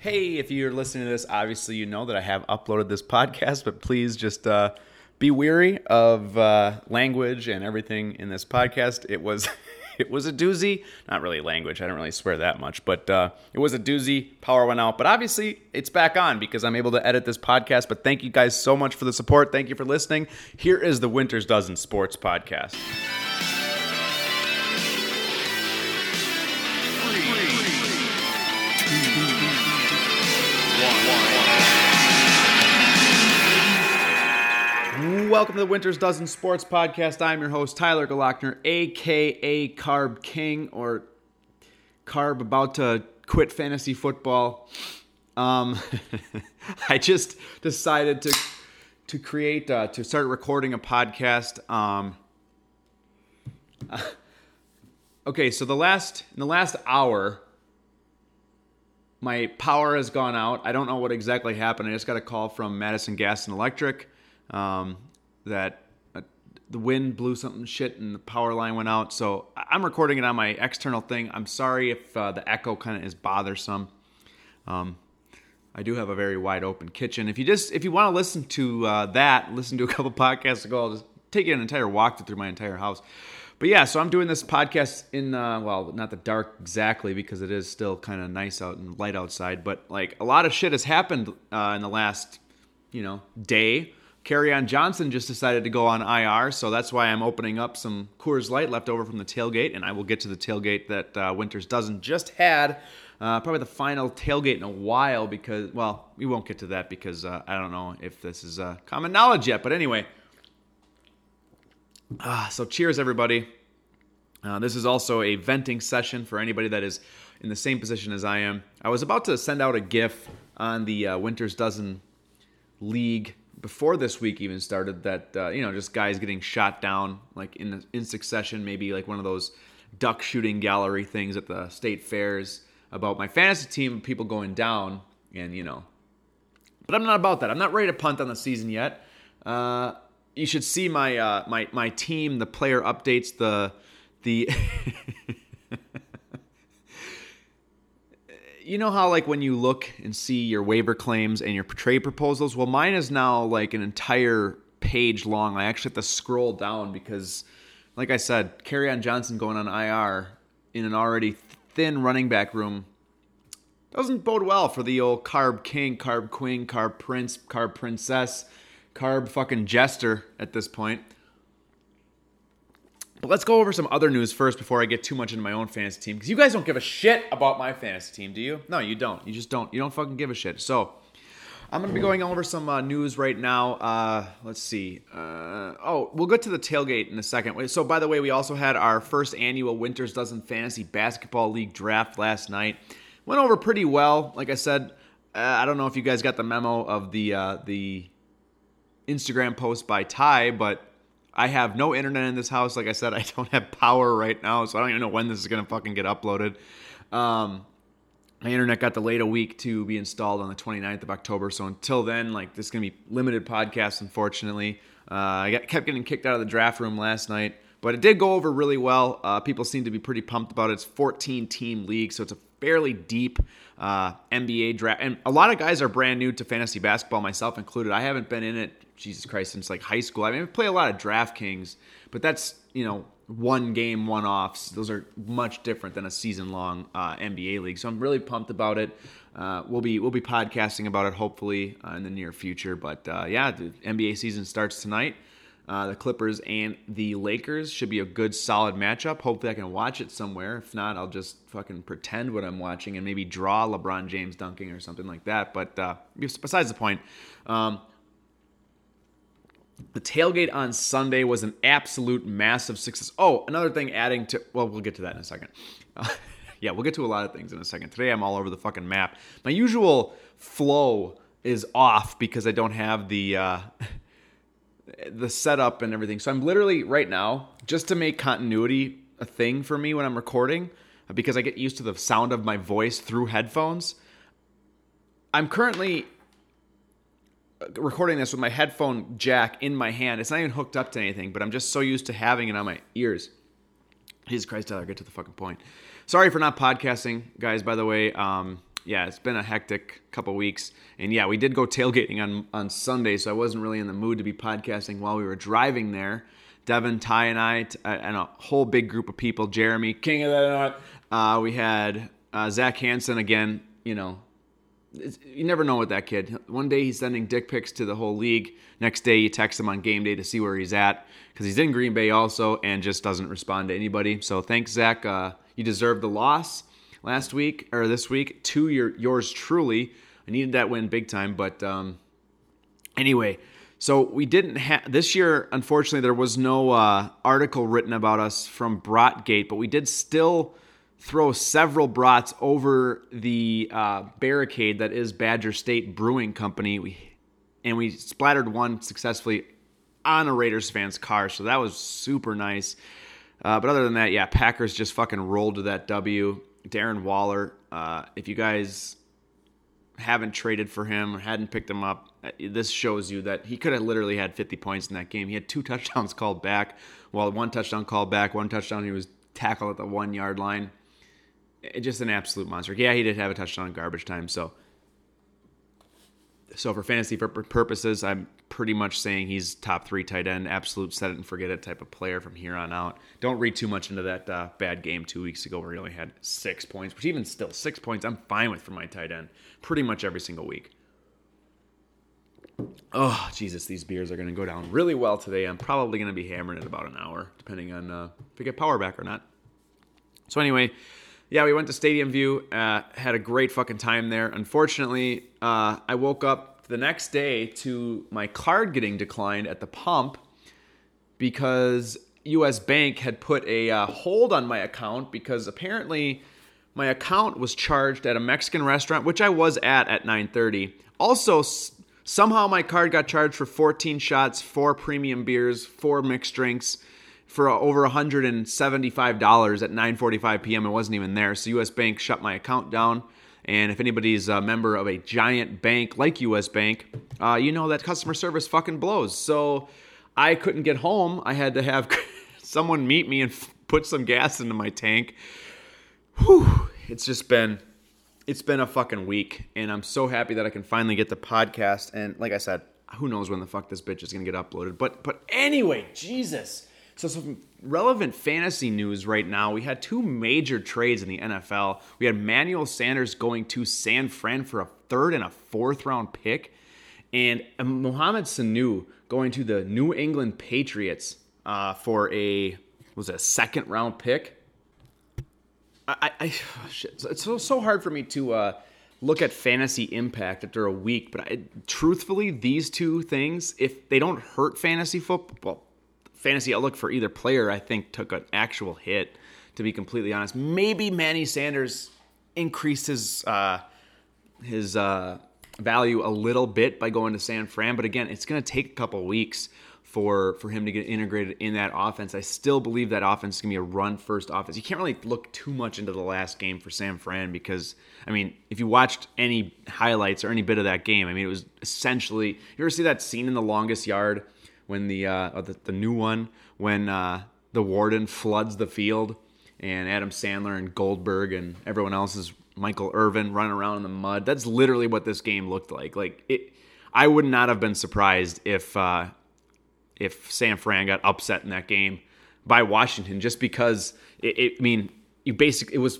Hey, if you're listening to this, obviously you know that I have uploaded this podcast, but please just uh, be weary of uh, language and everything in this podcast. It was. It was a doozy. Not really language. I don't really swear that much, but uh, it was a doozy. Power went out. But obviously, it's back on because I'm able to edit this podcast. But thank you guys so much for the support. Thank you for listening. Here is the Winter's Dozen Sports Podcast. Welcome to the Winter's Dozen Sports Podcast. I'm your host, Tyler Glockner, aka Carb King, or Carb about to quit fantasy football. Um, I just decided to to create uh, to start recording a podcast. Um, okay, so the last in the last hour, my power has gone out. I don't know what exactly happened. I just got a call from Madison Gas and Electric um, that uh, the wind blew something shit and the power line went out. So I'm recording it on my external thing. I'm sorry if uh, the echo kind of is bothersome. Um, I do have a very wide open kitchen. If you just if you want to listen to uh, that, listen to a couple podcasts ago. I'll just take you an entire walk through my entire house. But yeah, so I'm doing this podcast in uh, well, not the dark exactly because it is still kind of nice out and light outside. But like a lot of shit has happened uh, in the last you know day on Johnson just decided to go on IR, so that's why I'm opening up some Coors Light left over from the tailgate, and I will get to the tailgate that uh, Winters Dozen just had. Uh, probably the final tailgate in a while because, well, we won't get to that because uh, I don't know if this is uh, common knowledge yet. But anyway, ah, so cheers, everybody. Uh, this is also a venting session for anybody that is in the same position as I am. I was about to send out a GIF on the uh, Winters Dozen League before this week even started that uh, you know just guys getting shot down like in in succession maybe like one of those duck shooting gallery things at the state fairs about my fantasy team people going down and you know. But i'm not about that. I'm not ready to punt on the season yet. Uh, you should see my uh, my my team the player updates the the you know how like when you look and see your waiver claims and your trade proposals? Well mine is now like an entire page long. I actually have to scroll down because like i said on johnson going on ir in an already thin running back room doesn't bode well for the old carb king carb queen carb prince carb princess carb fucking jester at this point but let's go over some other news first before I get too much into my own fantasy team. Because you guys don't give a shit about my fantasy team, do you? No, you don't. You just don't. You don't fucking give a shit. So I'm to be going over some uh, news right now. Uh, let's see. Uh, oh, we'll get to the tailgate in a second. So, by the way, we also had our first annual Winters Dozen Fantasy Basketball League draft last night. Went over pretty well. Like I said, uh, I don't know if you guys got the memo of the uh, the Instagram post by Ty, but I have no internet in this house. Like I said, I don't have power right now, so I don't even know when this is gonna fucking get uploaded. Um, my internet got delayed a week to be installed on the 29th of October. So until then, like but it did go over really well. Uh, people seem to be pretty pumped about it. It's 14 team league, so it's a fairly deep uh, NBA draft, and a lot of guys are brand new to fantasy basketball, myself included. I haven't been in it Jesus Christ, since like high school. I mean, I play a lot of DraftKings, but that's you know one game, one offs. Those are much different than a season long uh, NBA league. So I'm really pumped about it. Uh, we'll be we'll be podcasting about it hopefully uh, in the near future. But uh, yeah, the NBA season starts tonight. Uh, the Clippers and the Lakers should be a good, solid matchup. Hopefully, I can watch it somewhere. If not, I'll just fucking pretend what I'm watching and maybe draw LeBron James dunking or something like that. But uh, besides the point, um, the tailgate on Sunday was an absolute massive success. Oh, another thing adding to, well, we'll get to that in a second. Uh, yeah, we'll get to a lot of things in a second. Today I'm all over the fucking map. My usual flow is off because I don't have the uh, the setup and everything. So I'm literally right now just to make continuity a thing for me when I'm recording because I get used to the sound of my voice through headphones. I'm currently recording this with my headphone jack in my hand. It's not even hooked up to anything, but I'm just so used to having it on my ears. Jesus Christ, Tyler, get to the fucking point. Sorry for not podcasting, guys. By the way, um, yeah, it's been a hectic couple weeks. And yeah, we did go tailgating on on Sunday, so I wasn't really in the mood to be podcasting while we were driving there. Devin, Ty, and I, t- uh, and a whole big group of people. Jeremy, king of the. Uh, we had uh, Zach Hanson again. You know, you never know with that kid. One day he's sending dick pics to the whole league. Next day you text him on game day to see where he's at because he's in Green Bay also and just doesn't respond to anybody. So thanks, Zach. Uh, you deserve the loss last week or this week to your yours truly. I needed that win big time, but um, anyway. So we didn't have this year. Unfortunately, there was no uh, article written about us from Bratgate, but we did still throw several brats over the uh, barricade that is Badger State Brewing Company. We and we splattered one successfully on a Raiders fan's car, so that was super nice. Uh, but other than that, yeah, Packers just fucking rolled to that W. Darren Waller, uh, if you guys haven't traded for him or hadn't picked him up, uh, this shows you that he could have literally had 50 points in that game. He had two touchdowns called back, well, one touchdown called back, one touchdown he was tackled at the one yard line. It, just an absolute monster. Yeah, he did have a touchdown in garbage time, so so for fantasy purposes, I'm pretty much saying he's top three tight end, absolute set it and forget it type of player from here on out. Don't read too much into that uh, bad game two weeks ago where he only had six points, which even still six points I'm fine with for my tight end pretty much every single week. Oh Jesus, these beers are going to go down really well today. I'm probably going to be hammering it about an hour, depending on uh, if we get power back or not. So anyway, yeah, we went to Stadium View, uh, had a great fucking time there. Unfortunately, uh, I woke up the next day to my card getting declined at the pump because US Bank had put a uh, hold on my account because apparently my account was charged at a Mexican restaurant, which I was at at 9:30. Also, somehow my card got charged for 14 shots, four premium beers, four mixed drinks for over $175 at 9:45 p.m. It wasn't even there. So US Bank shut my account down. And if anybody's a member of a giant bank like US Bank, uh, you know that customer service fucking blows. So I couldn't get home. I had to have someone meet me and put some gas into my tank. Whew, it's just been it's been a fucking week and I'm so happy that I can finally get the podcast and like I said, who knows when the fuck this bitch is going to get uploaded. But but anyway, Jesus. So, some relevant fantasy news right now. We had two major trades in the NFL. We had Manuel Sanders going to San Fran for a third and a fourth round pick, and Mohamed Sanu going to the New England Patriots uh, for a was it a second round pick. I, I shit, it's so so hard for me to uh, look at fantasy impact after a week, but I, truthfully, these two things, if they don't hurt fantasy football, fantasy outlook for either player, I think, took an actual hit. To be completely honest, maybe Manny Sanders increased his uh, his uh, value a little bit by going to San Fran, but again, it's going to take a couple weeks for for him to get integrated in that offense. I still believe that offense is going to be a run first offense. You can't really look too much into the last game for San Fran because I mean, if you watched any highlights or any bit of that game, I mean, it was essentially you ever see that scene in The Longest Yard when the uh, the, the new one when uh, the warden floods the field and Adam Sandler and Goldberg and everyone else is Michael Irvin running around in the mud. That's literally what this game looked like. Like it, I would not have been surprised if uh, if San Fran got upset in that game by Washington just because it, it I mean you basically it was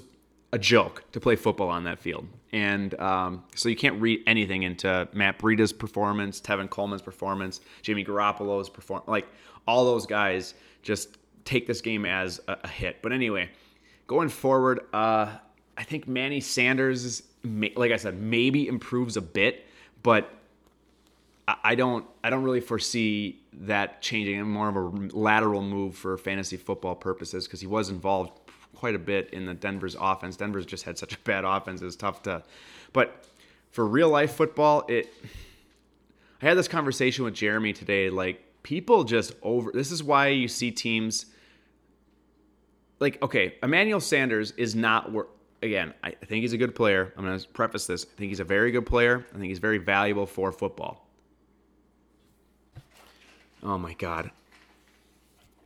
a joke to play football on that field. And um, so you can't read anything into Matt Breida's performance, Tevin Coleman's performance, Jimmy Garoppolo's performance. Like all those guys just take this game as a, a hit. But anyway, going forward, uh, I think Manny Sanders, like I said, maybe improves a bit, but I don't I don't really foresee that changing. I'm More of a lateral move for fantasy football purposes because he was involved quite a bit in the Denver's offense. Denver's just had such a bad offense; it's tough to. But for real life football, it. I had this conversation with Jeremy today. Like people just over. This is why you see teams. Like okay, Emmanuel Sanders is not. Again, I think he's a good player. I'm going to preface this. I think he's a very good player. I think he's very valuable for football. Oh my god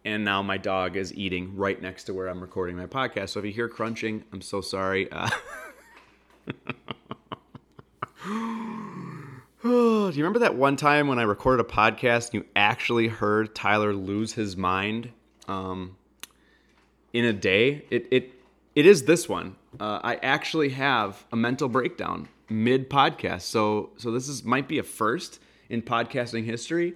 and now my dog is eating right next to where I'm recording my podcast. So if you hear crunching, I'm so sorry. Uh, Do you remember that one time when I recorded a podcast and you actually heard Tyler lose his mind um, in a day? It, it it is this one. Uh, I actually have a mental breakdown mid podcast, so so this is might be a first in podcasting history.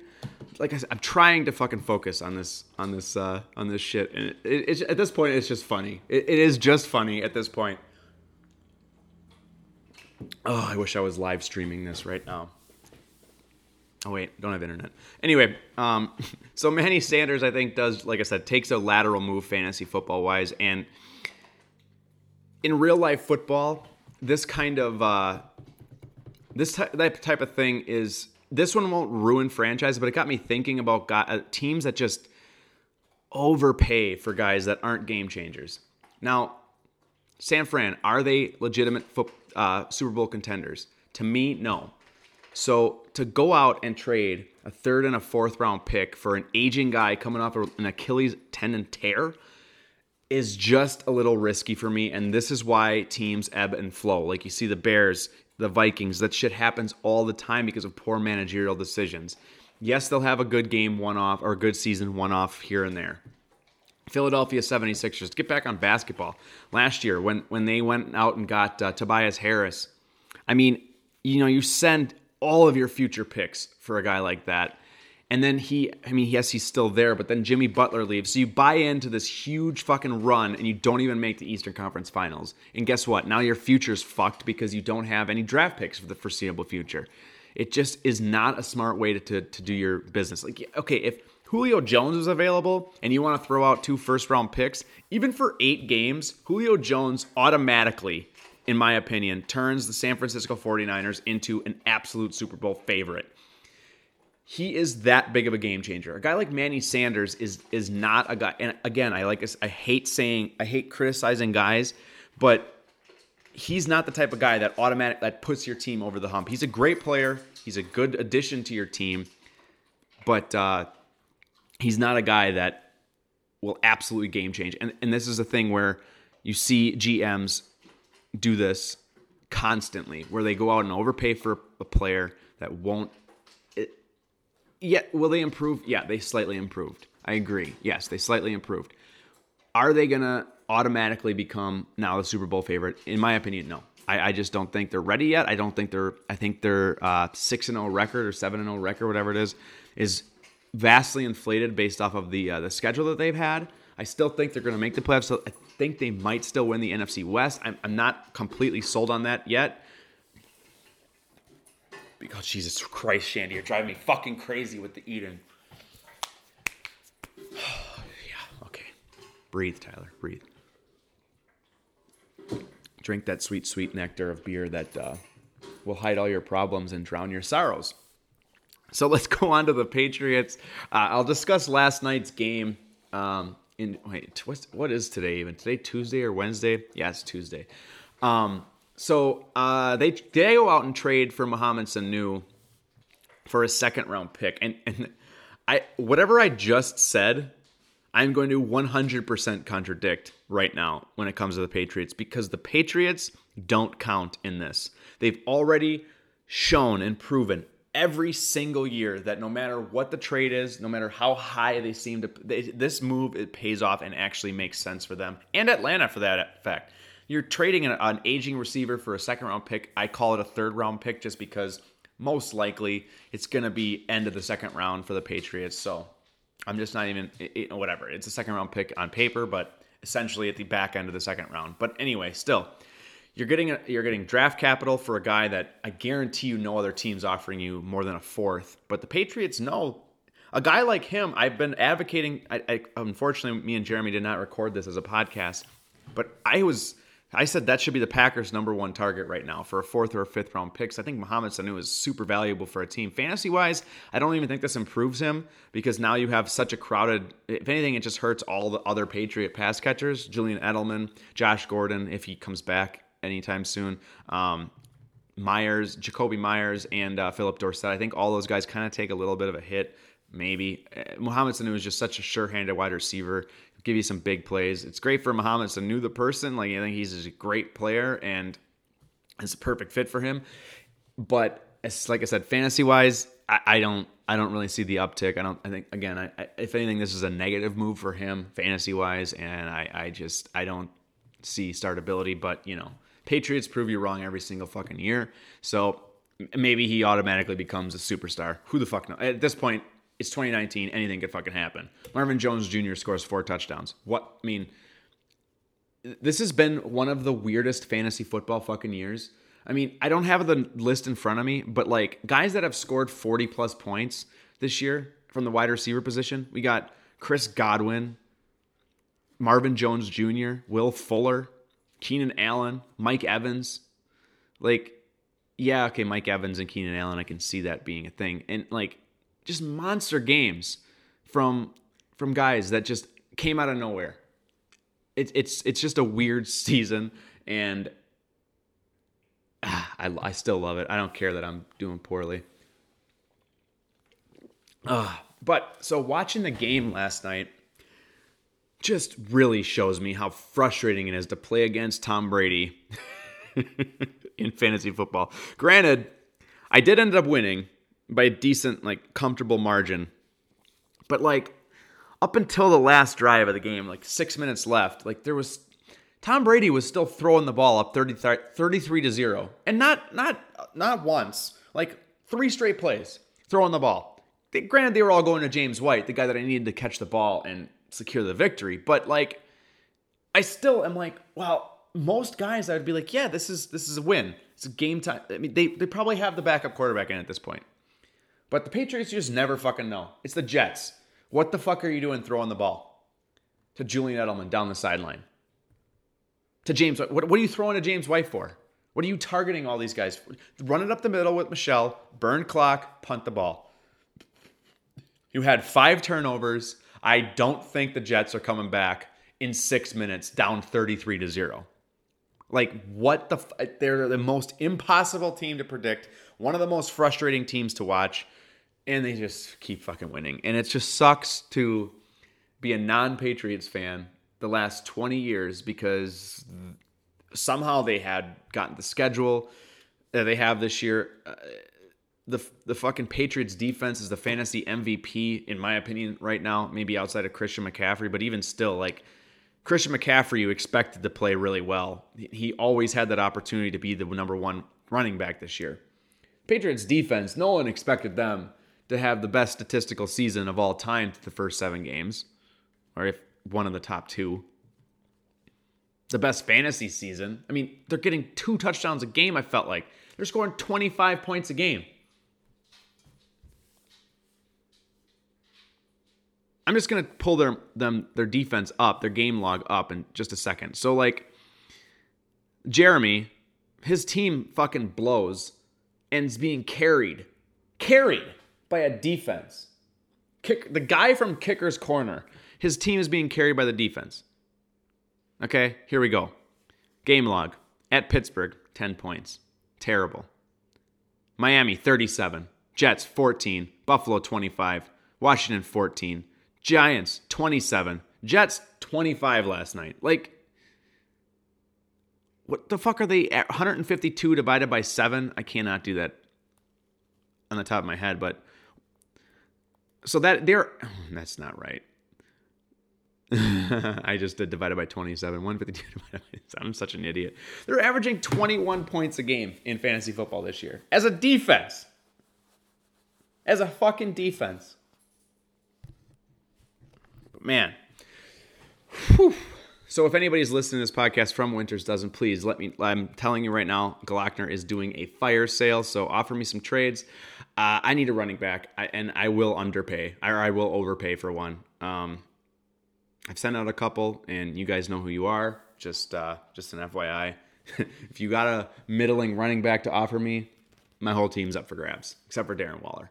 Like I said, I'm trying to fucking focus on this on this uh, on this shit, and it, it, at this point, it's just funny. It, it is just funny at this point. Oh, I wish I was live streaming this right now. Oh wait, don't have internet. Anyway, um, so Manny Sanders, I think, does like I said, takes a lateral move fantasy football wise, and in real life football, this kind of uh, this type type of thing is this one won't ruin franchise, but it got me thinking about uh, teams that just overpay for guys that aren't game changers. Now, San Fran, are they legitimate uh, Super Bowl contenders? To me, no. So to go out and trade a third and a fourth round pick for an aging guy coming off an Achilles tendon tear is just a little risky for me. And this is why teams ebb and flow. Like you see the Bears, the Vikings, that shit happens all the time because of poor managerial decisions. Yes, they'll have a good game one off or a good season one off here and there. Philadelphia 76ers, get back on basketball. Last year, when, when they went out and got uh, Tobias Harris, I mean, you know, you send all of your future picks for a guy like that. And then he, I mean, yes, he's still there, but then Jimmy Butler leaves. So you buy into this huge fucking run and you don't even make the Eastern Conference Finals. And guess what? Now your future's fucked because you don't have any draft picks for the foreseeable future. It just is not a smart way to, to, to do your business. Like, okay, if Julio Jones was available and you want to throw out two first round picks, even for eight games, Julio Jones automatically in my opinion, turns the San Francisco 49ers into an absolute Super Bowl favorite. He is that big of a game changer. A guy like Manny Sanders is is not a guy. And again, I like I hate saying I hate criticizing guys, but he's not the type of guy that automatic that puts your team over the hump. He's a great player. He's a good addition to your team, but uh, he's not a guy that will absolutely game change. And and this is a thing where you see GMs do this constantly where they go out and overpay for a player that won't yet will they improve? Yeah they slightly improved. I agree. Yes they slightly improved. Are they gonna automatically become now the super bowl favorite? In my opinion no. I, I just don't think they're ready yet. I don't think they're i think their uh, 6 and 0 record or 7 and 0 record whatever it is is vastly inflated based off of the uh, the schedule that they've had. I still think they're going to make the playoffs. So i think they might still win the NFC West. I'm, I'm not completely sold on that yet. Because Jesus Christ, Shandy, you're driving me fucking crazy with the eating. yeah, okay. Breathe, Tyler. Breathe. Drink that sweet, sweet nectar of beer that uh, will hide all your problems and drown your sorrows. So let's go on to the Patriots. Uh, I'll discuss last night's game. Um, in wait, what's what is today even? Today Tuesday or Wednesday? Yeah, Tuesday. Um, so uh, they they go out and trade for Mohamed Sanu for a second round pick, and and I whatever I just said, I'm going to 100% contradict right now when it comes to the Patriots because the Patriots don't count in this. They've already shown and proven every single year that no matter what the trade is, no matter how high they seem to, they, this move it pays off and actually makes sense for them and Atlanta for that fact. You're trading an, an aging receiver for a second round pick. I call it a third round pick just because most likely it's going to be end of the second round for the Patriots. So I'm just not even it, whatever. It's a second round pick on paper, but essentially at the back end of the second round. But anyway, still you're getting a, you're getting draft capital for a guy that I guarantee you no other team's offering you more than a fourth. But the Patriots know a guy like him. I've been advocating. I, I, unfortunately, me and Jeremy did not record this as a podcast, but I was. I said that should be the Packers' number one target right now for a fourth or a fifth round picks. I think Mohamed Sanu is super valuable for a team. Fantasy wise, I don't even think this improves him because now you have such a crowded. If anything, it just hurts all the other Patriot pass catchers: Julian Edelman, Josh Gordon, if he comes back anytime soon. Um, Myers, Jakobi Myers, and uh, Phillip Dorsett. I think all those guys kind of take a little bit of a hit. Maybe uh, Mohamed Sanu is just such a sure-handed wide receiver. Give you some big plays. It's great for Mohamed Sanu, the person. Like I think he's a great player and it's a perfect fit for him. but it's like I said, fantasy wise, I, I, don't I don't really see the uptick. I don't. I think again, I, I, if anything, this is a negative move for him fantasy wise, and I I just I don't see startability. But you know, Patriots prove you wrong every single fucking year. So maybe he automatically becomes a superstar. Who the fuck knows? At this point, it's 2019. Anything could fucking happen. Marvin Jones Jr. scores four touchdowns. What I mean, this has been one of the weirdest fantasy football fucking years I mean, I don't have the list in front of me, but like guys that have scored 40 plus points this year from the wide receiver position, we got Chris Godwin, Marvin Jones Jr., Will Fuller, Keenan Allen, Mike Evans. Like, yeah, okay, Mike Evans and Keenan Allen, I can see that being a thing. And like just monster games from from guys that just came out of nowhere. It's it's it's just a weird season and I, I still love it. I don't care that I'm doing poorly. Uh, but so watching the game last night just really shows me how frustrating it is to play against Tom Brady in fantasy football. Granted, I did end up winning by a decent, like, comfortable margin. But, like, up until the last drive of the game, like six minutes left, like, there was Tom Brady was still throwing the ball up 30, 33 to 0. And not not not once, like three straight plays throwing the ball. They, granted they were all going to James White, the guy that I needed to catch the ball and secure the victory, but like I still am like, well, most guys I would be like, yeah, this is this is a win. It's a game time. I mean, they they probably have the backup quarterback in at this point. But the Patriots just never fucking know. It's the Jets. What the fuck are you doing throwing the ball to Julian Edelman down the sideline? to James. What, what are you throwing to James White for? What are you targeting all these guys for? Run it up the middle with Michel, burn clock, punt the ball. You had five turnovers. I don't think the Jets are coming back in six minutes, down 33 to zero. Like, what the? F- they're the most impossible team to predict, one of the most frustrating teams to watch, and they just keep fucking winning. And it just sucks to be a non Patriots fan the last 20 years because somehow they had gotten the schedule that they have this year. Uh, the the fucking Patriots defense is the fantasy MVP in my opinion right now, maybe outside of Christian McCaffrey, but even still like Christian McCaffrey you expected to play really well. He always had that opportunity to be the number 1 running back this year. Patriots defense, no one expected them to have the best statistical season of all time to the first 7 games. Or if one of the top two. The best fantasy season. I mean, they're getting two touchdowns a game, I felt like. They're scoring 25 points a game. I'm just gonna pull their them their defense up, their game log up in just a second. So like Jeremy, his team fucking blows and is being carried, carried by a defense. Kick the guy from kicker's corner his team is being carried by the defense. Okay, here we go. Game log at Pittsburgh, 10 points. Terrible. Miami, 37. Jets, 14. Buffalo, 25. Washington, 14. Giants, 27. Jets, 25 last night. Like, what the fuck are they at? 152 divided by 7? I cannot do that on the top of my head, but so that they're that's not right. I just did divided by 27. 152 divided by I'm such an idiot. They're averaging 21 points a game in fantasy football this year as a defense. As a fucking defense. But man. Whew. So if anybody's listening to this podcast from Winters Dozen, please let me. I'm telling you right now, Glockner is doing a fire sale, so offer me some trades. Uh, I need a running back, I, and I will underpay, or I will overpay for one. Um, I've sent out a couple, and you guys know who you are. Just uh, just an FYI. if you got a middling running back to offer me, my whole team's up for grabs, except for Darren Waller.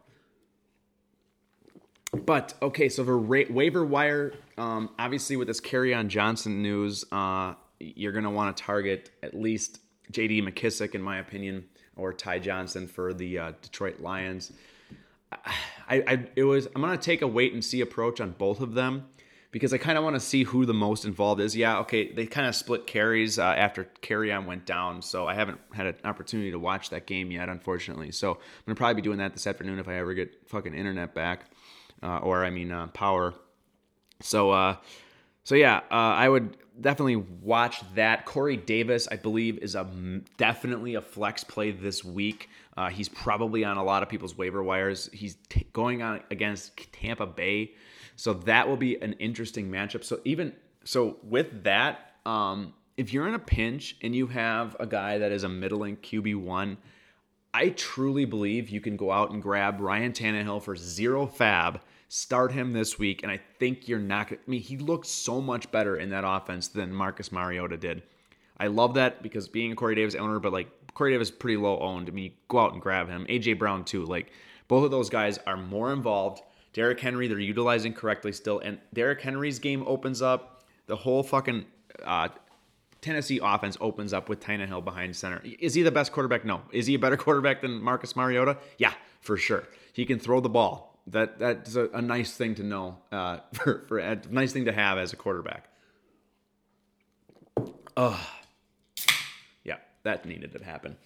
But okay, so for ra- waiver wire, um, obviously with this Kerryon Johnson news, uh, you're gonna want to target at least J.D. McKissic, in my opinion, or Ty Johnson for the uh, Detroit Lions. I, I, it was I'm gonna take a wait and see approach on both of them because I kind of want to see who the most involved is. Yeah, okay, they kind of split carries uh, after Kerryon went down, so I haven't had an opportunity to watch that game yet, unfortunately. So I'm gonna probably be doing that this afternoon if I ever get fucking internet back, uh, or I mean uh, power. So, uh, so yeah, uh, I would definitely watch that. Corey Davis, I believe, is a definitely a flex play this week. Uh, he's probably on a lot of people's waiver wires. He's t- going on against Tampa Bay, so that will be an interesting matchup. So even so, with that, um, if you're in a pinch and you have a guy that is a middling QB one, I truly believe you can go out and grab Ryan Tannehill for zero fab Start him this week, and I think you're not. going to. I mean, he looked so much better in that offense than Marcus Mariota did. I love that because being a Corey Davis owner, but like Corey Davis is pretty low owned. I mean, go out and grab him. AJ Brown too. Like both of those guys are more involved. Derrick Henry, they're utilizing correctly still, and Derrick Henry's game opens up. The whole fucking uh, Tennessee offense opens up with Tannehill behind center. Is he the best quarterback? No. Is he a better quarterback than Marcus Mariota? Yeah, for sure. He can throw the ball that that's a, a nice thing to know uh, for for a nice thing to have as a quarterback. Oh, yeah, that needed to happen.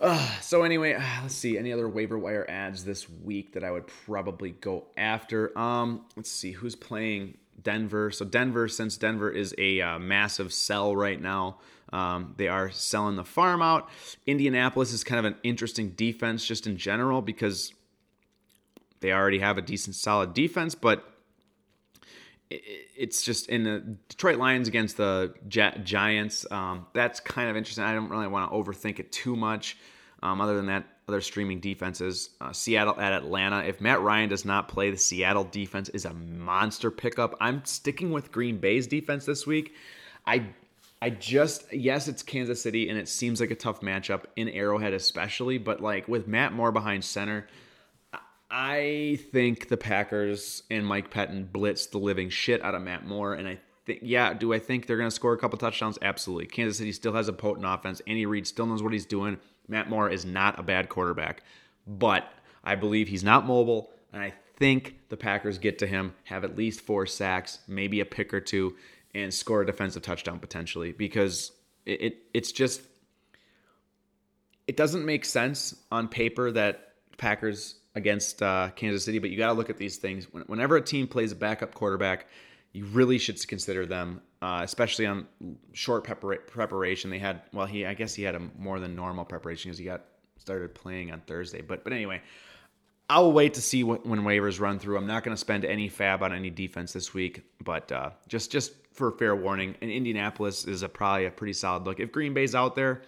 Uh, so anyway, uh, let's see any other waiver wire ads this week that I would probably go after. Um, let's see who's playing Denver. So Denver, since Denver is a uh, massive sell right now, um, they are selling the farm out. Indianapolis is kind of an interesting defense just in general because they already have a decent, solid defense, but it's just in the Detroit Lions against the Giants. Um, that's kind of interesting. I don't really want to overthink it too much. Um, other than that, other streaming defenses, uh, Seattle at Atlanta. If Matt Ryan does not play, the Seattle defense is a monster pickup. I'm sticking with Green Bay's defense this week. I I just yes, it's Kansas City and it seems like a tough matchup in Arrowhead especially, but like with Matt Moore behind center, I think the Packers and Mike Pettine blitz the living shit out of Matt Moore, and I think, yeah, do I think they're going to score a couple touchdowns? Absolutely. Kansas City still has a potent offense. Andy Reid still knows what he's doing. Matt Moore is not a bad quarterback, but I believe he's not mobile, and I think the Packers get to him, have at least four sacks, maybe a pick or two, and score a defensive touchdown potentially because it, it it's just it doesn't make sense on paper that Packers against uh, Kansas City, but you got to look at these things. Whenever a team plays a backup quarterback, you really should consider them, uh, especially on short prepara- preparation. They had, well, he, I guess he had a more than normal preparation because he got started playing on Thursday. But, but anyway, I'll wait to see what, when waivers run through. I'm not going to spend any fab on any defense this week, but uh, just just for fair warning, and Indianapolis is a, probably a pretty solid look. If Green Bay's out there,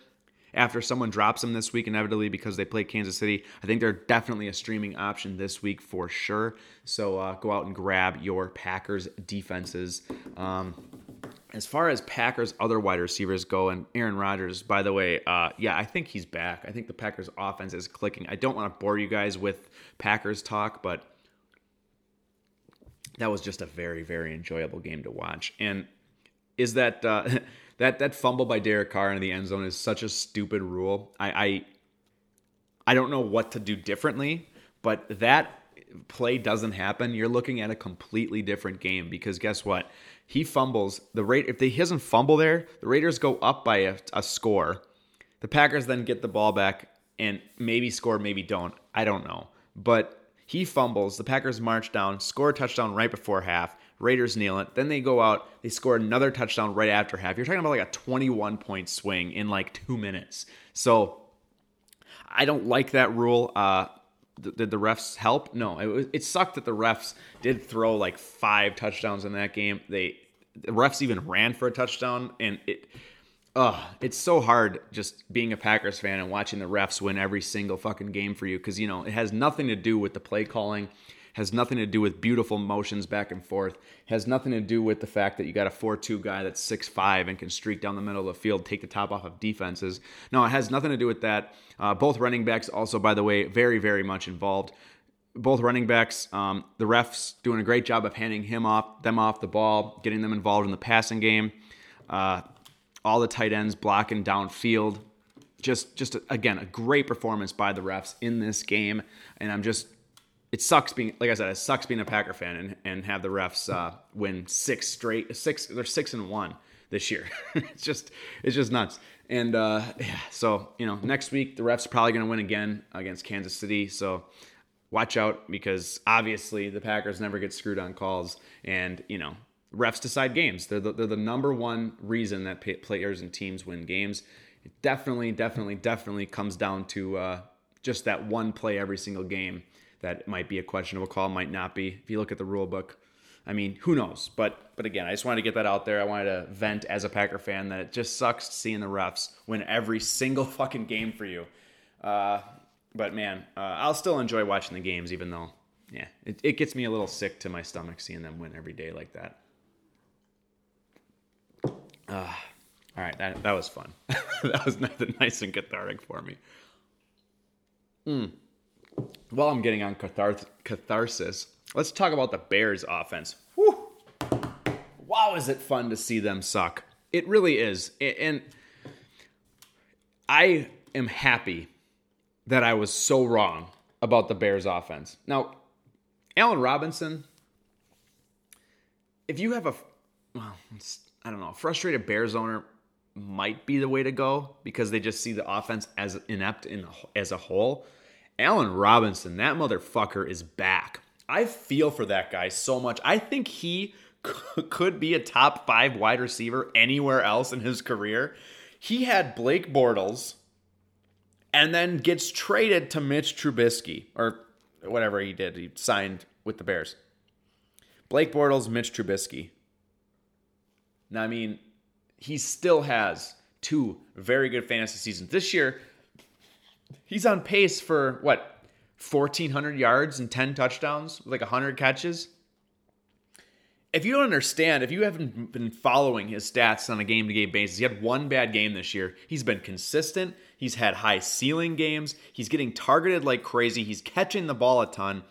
after someone drops them this week, inevitably because they play Kansas City. I think they're definitely a streaming option this week for sure. So uh, go out and grab your Packers defenses. Um, as far as Packers other wide receivers go, and Aaron Rodgers, by the way, uh, yeah, I think he's back. I think the Packers offense is clicking. I don't want to bore you guys with Packers talk, but that was just a very, very enjoyable game to watch. And is that uh, that that fumble by Derek Carr in the end zone is such a stupid rule. I I, I don't know what to do differently, but that play doesn't happen, you're looking at a completely different game because guess what? He fumbles the rate. If he doesn't fumble there, the Raiders go up by a, a score. The Packers then get the ball back and maybe score, maybe don't. I don't know, but he fumbles. The Packers march down, score a touchdown right before half. Raiders kneel it. Then they go out, they score another touchdown right after half. You're talking about like a 21 point swing in like two minutes. So I don't like that rule. Uh, did the refs help? No, it, was, it sucked that the refs did throw like five touchdowns in that game. They the refs even ran for a touchdown, and it, uh, it's so hard just being a Packers fan and watching the refs win every single fucking game for you because you know it has nothing to do with the play calling has nothing to do with beautiful motions back and forth, has nothing to do with the fact that you got a 4 2 guy that's 6 5 and can streak down the middle of the field, take the top off of defenses. No, it has nothing to do with that. Uh, both running backs, also, by the way, very, very much involved. Both running backs, um, the refs doing a great job of handing him off, them off the ball, getting them involved in the passing game. Uh, all the tight ends blocking downfield. Just, just again, a great performance by the refs in this game, and I'm just it sucks being like I said, it sucks being a Packer fan and, and have the refs uh, win six straight six. They're six and one this year. it's just it's just nuts. And uh, yeah, so you know, next week the refs are probably to win again against Kansas City. So watch out because obviously the Packers never get screwed on calls, and you know refs decide games. They're the, they're the number one reason that players and teams win games. It definitely, definitely, definitely comes down to uh, just that one play every single game that might be a questionable call, might not be. If you look at the rule book, I mean, who knows? But but again, I just wanted to get that out there. I wanted to vent as a Packer fan that it just sucks seeing the refs win every single fucking game for you. Uh, but man, uh, I'll still enjoy watching the games, even though, yeah, it, it gets me a little sick to my stomach seeing them win every day like that. Uh, all right, that, that was fun. that was nice and cathartic for me. Mm. While I'm getting on cathars- catharsis, let's talk about the Bears offense. Whew. Wow, is it fun to see them suck? It really is. And I am happy that I was so wrong about the Bears offense. Now, Allen Robinson, if you have a, well, I don't know, frustrated Bears owner might be the way to go because they just see the offense as inept in as a whole. Allen Robinson, that motherfucker is back. I feel for that guy so much. I think he could be a top five wide receiver anywhere else in his career. He had Blake Bortles and then gets traded to Mitch Trubisky or whatever he did. He signed with the Bears. Blake Bortles, Mitch Trubisky. Now, I mean, he still has two very good fantasy seasons. This year, he's on pace for what, 1,400 yards and 10 touchdowns, like 100 catches? If you don't understand, if you haven't been following his stats on a game to game basis, he had one bad game this year. He's been consistent. He's had high ceiling games. He's getting targeted like crazy. He's catching the ball a ton.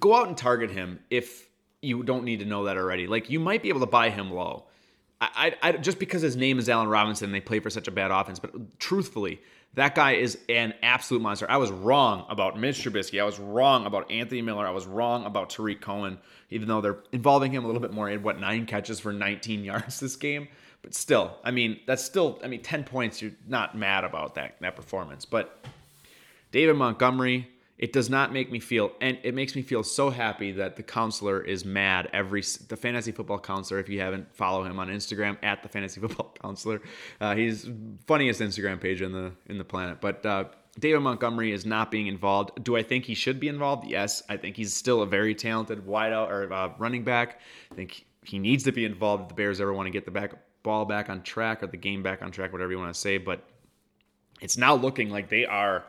Go out and target him if you don't need to know that already. Like you might be able to buy him low. I, I, just because his name is Allen Robinson they play for such a bad offense, but truthfully, that guy is an absolute monster. I was wrong about Mitch Trubisky. I was wrong about Anthony Miller. I was wrong about Tarik Cohen, even though they're involving him a little bit more. He had what nine catches for 19 yards this game, but still, I mean, that's still, I mean, 10 points. You're not mad about that that performance, but David Montgomery, it does not make me feel and it makes me feel so happy that the counselor is mad every the fantasy football counselor if you haven't follow him on instagram at the fantasy football counselor. Uh, he's funniest instagram page in the in the planet. But uh, david montgomery is not being involved. Do i think he should be involved? Yes. I think he's still a very talented wideout or uh, running back. I think he needs to be involved if the bears ever want to get the back ball back on track or the game back on track whatever you want to say but it's now looking like they are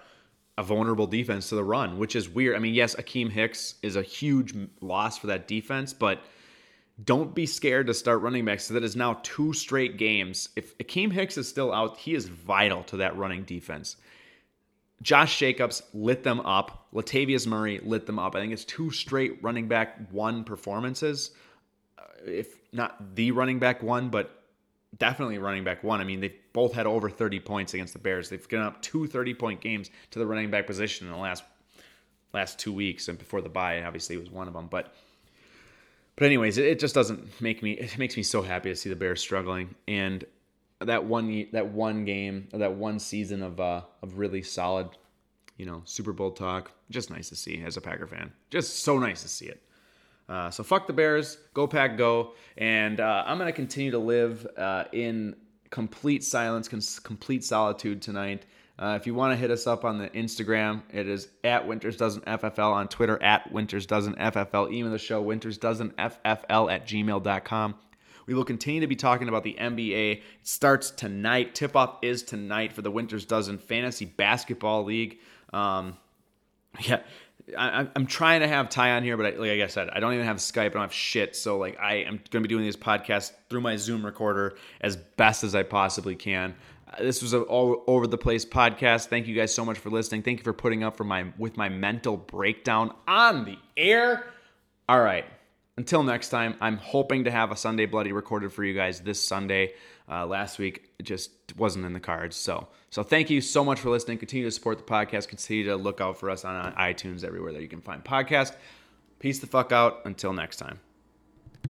a vulnerable defense to the run, which is weird. I mean, yes, Akiem Hicks is a huge loss for that defense, but don't be scared to start running backs. So that is now two straight games. If Akiem Hicks is still out, he is vital to that running defense. Josh Jacobs lit them up. Latavius Murray lit them up. I think it's two straight running back one performances. Uh, if not the running back one, but definitely running back one. I mean, they've both had over 30 points against the Bears. They've given up two 30 point games to the running back position in the last last two weeks, and before the bye, obviously, was one of them. But but anyways, it, it just doesn't make me. It makes me so happy to see the Bears struggling, and that one that one game, that one season of uh, of really solid, you know, Super Bowl talk. Just nice to see as a Packer fan. Just so nice to see it. Uh, so fuck the Bears, go Pack, go, and uh, I'm gonna continue to live uh, in complete silence, complete solitude tonight. Uh, if you want to hit us up on the Instagram, it is at Winters Dozen FFL on Twitter at Winters Dozen FFL. Email the show Winters Dozen FFL at gmail.com. We will continue to be talking about the NBA. It starts tonight. Tip off is tonight for the Winters Dozen Fantasy Basketball League. Um, yeah, I, am trying to have Ty on here, but I, like I said, I don't even have Skype. I don't have shit. So like, I am going to be doing these podcasts through my Zoom recorder as best as I possibly can. Uh, this was an all over the place podcast. Thank you guys so much for listening. Thank you for putting up for my with my mental breakdown on the air. All right, until next time, I'm hoping to have a Sunday Bloody recorded for you guys this Sunday. Uh, last week just wasn't in the cards. So, so thank you so much for listening. Continue to support the podcast. Continue to look out for us on, on iTunes everywhere that you can find podcast. Peace the fuck out. Until next time.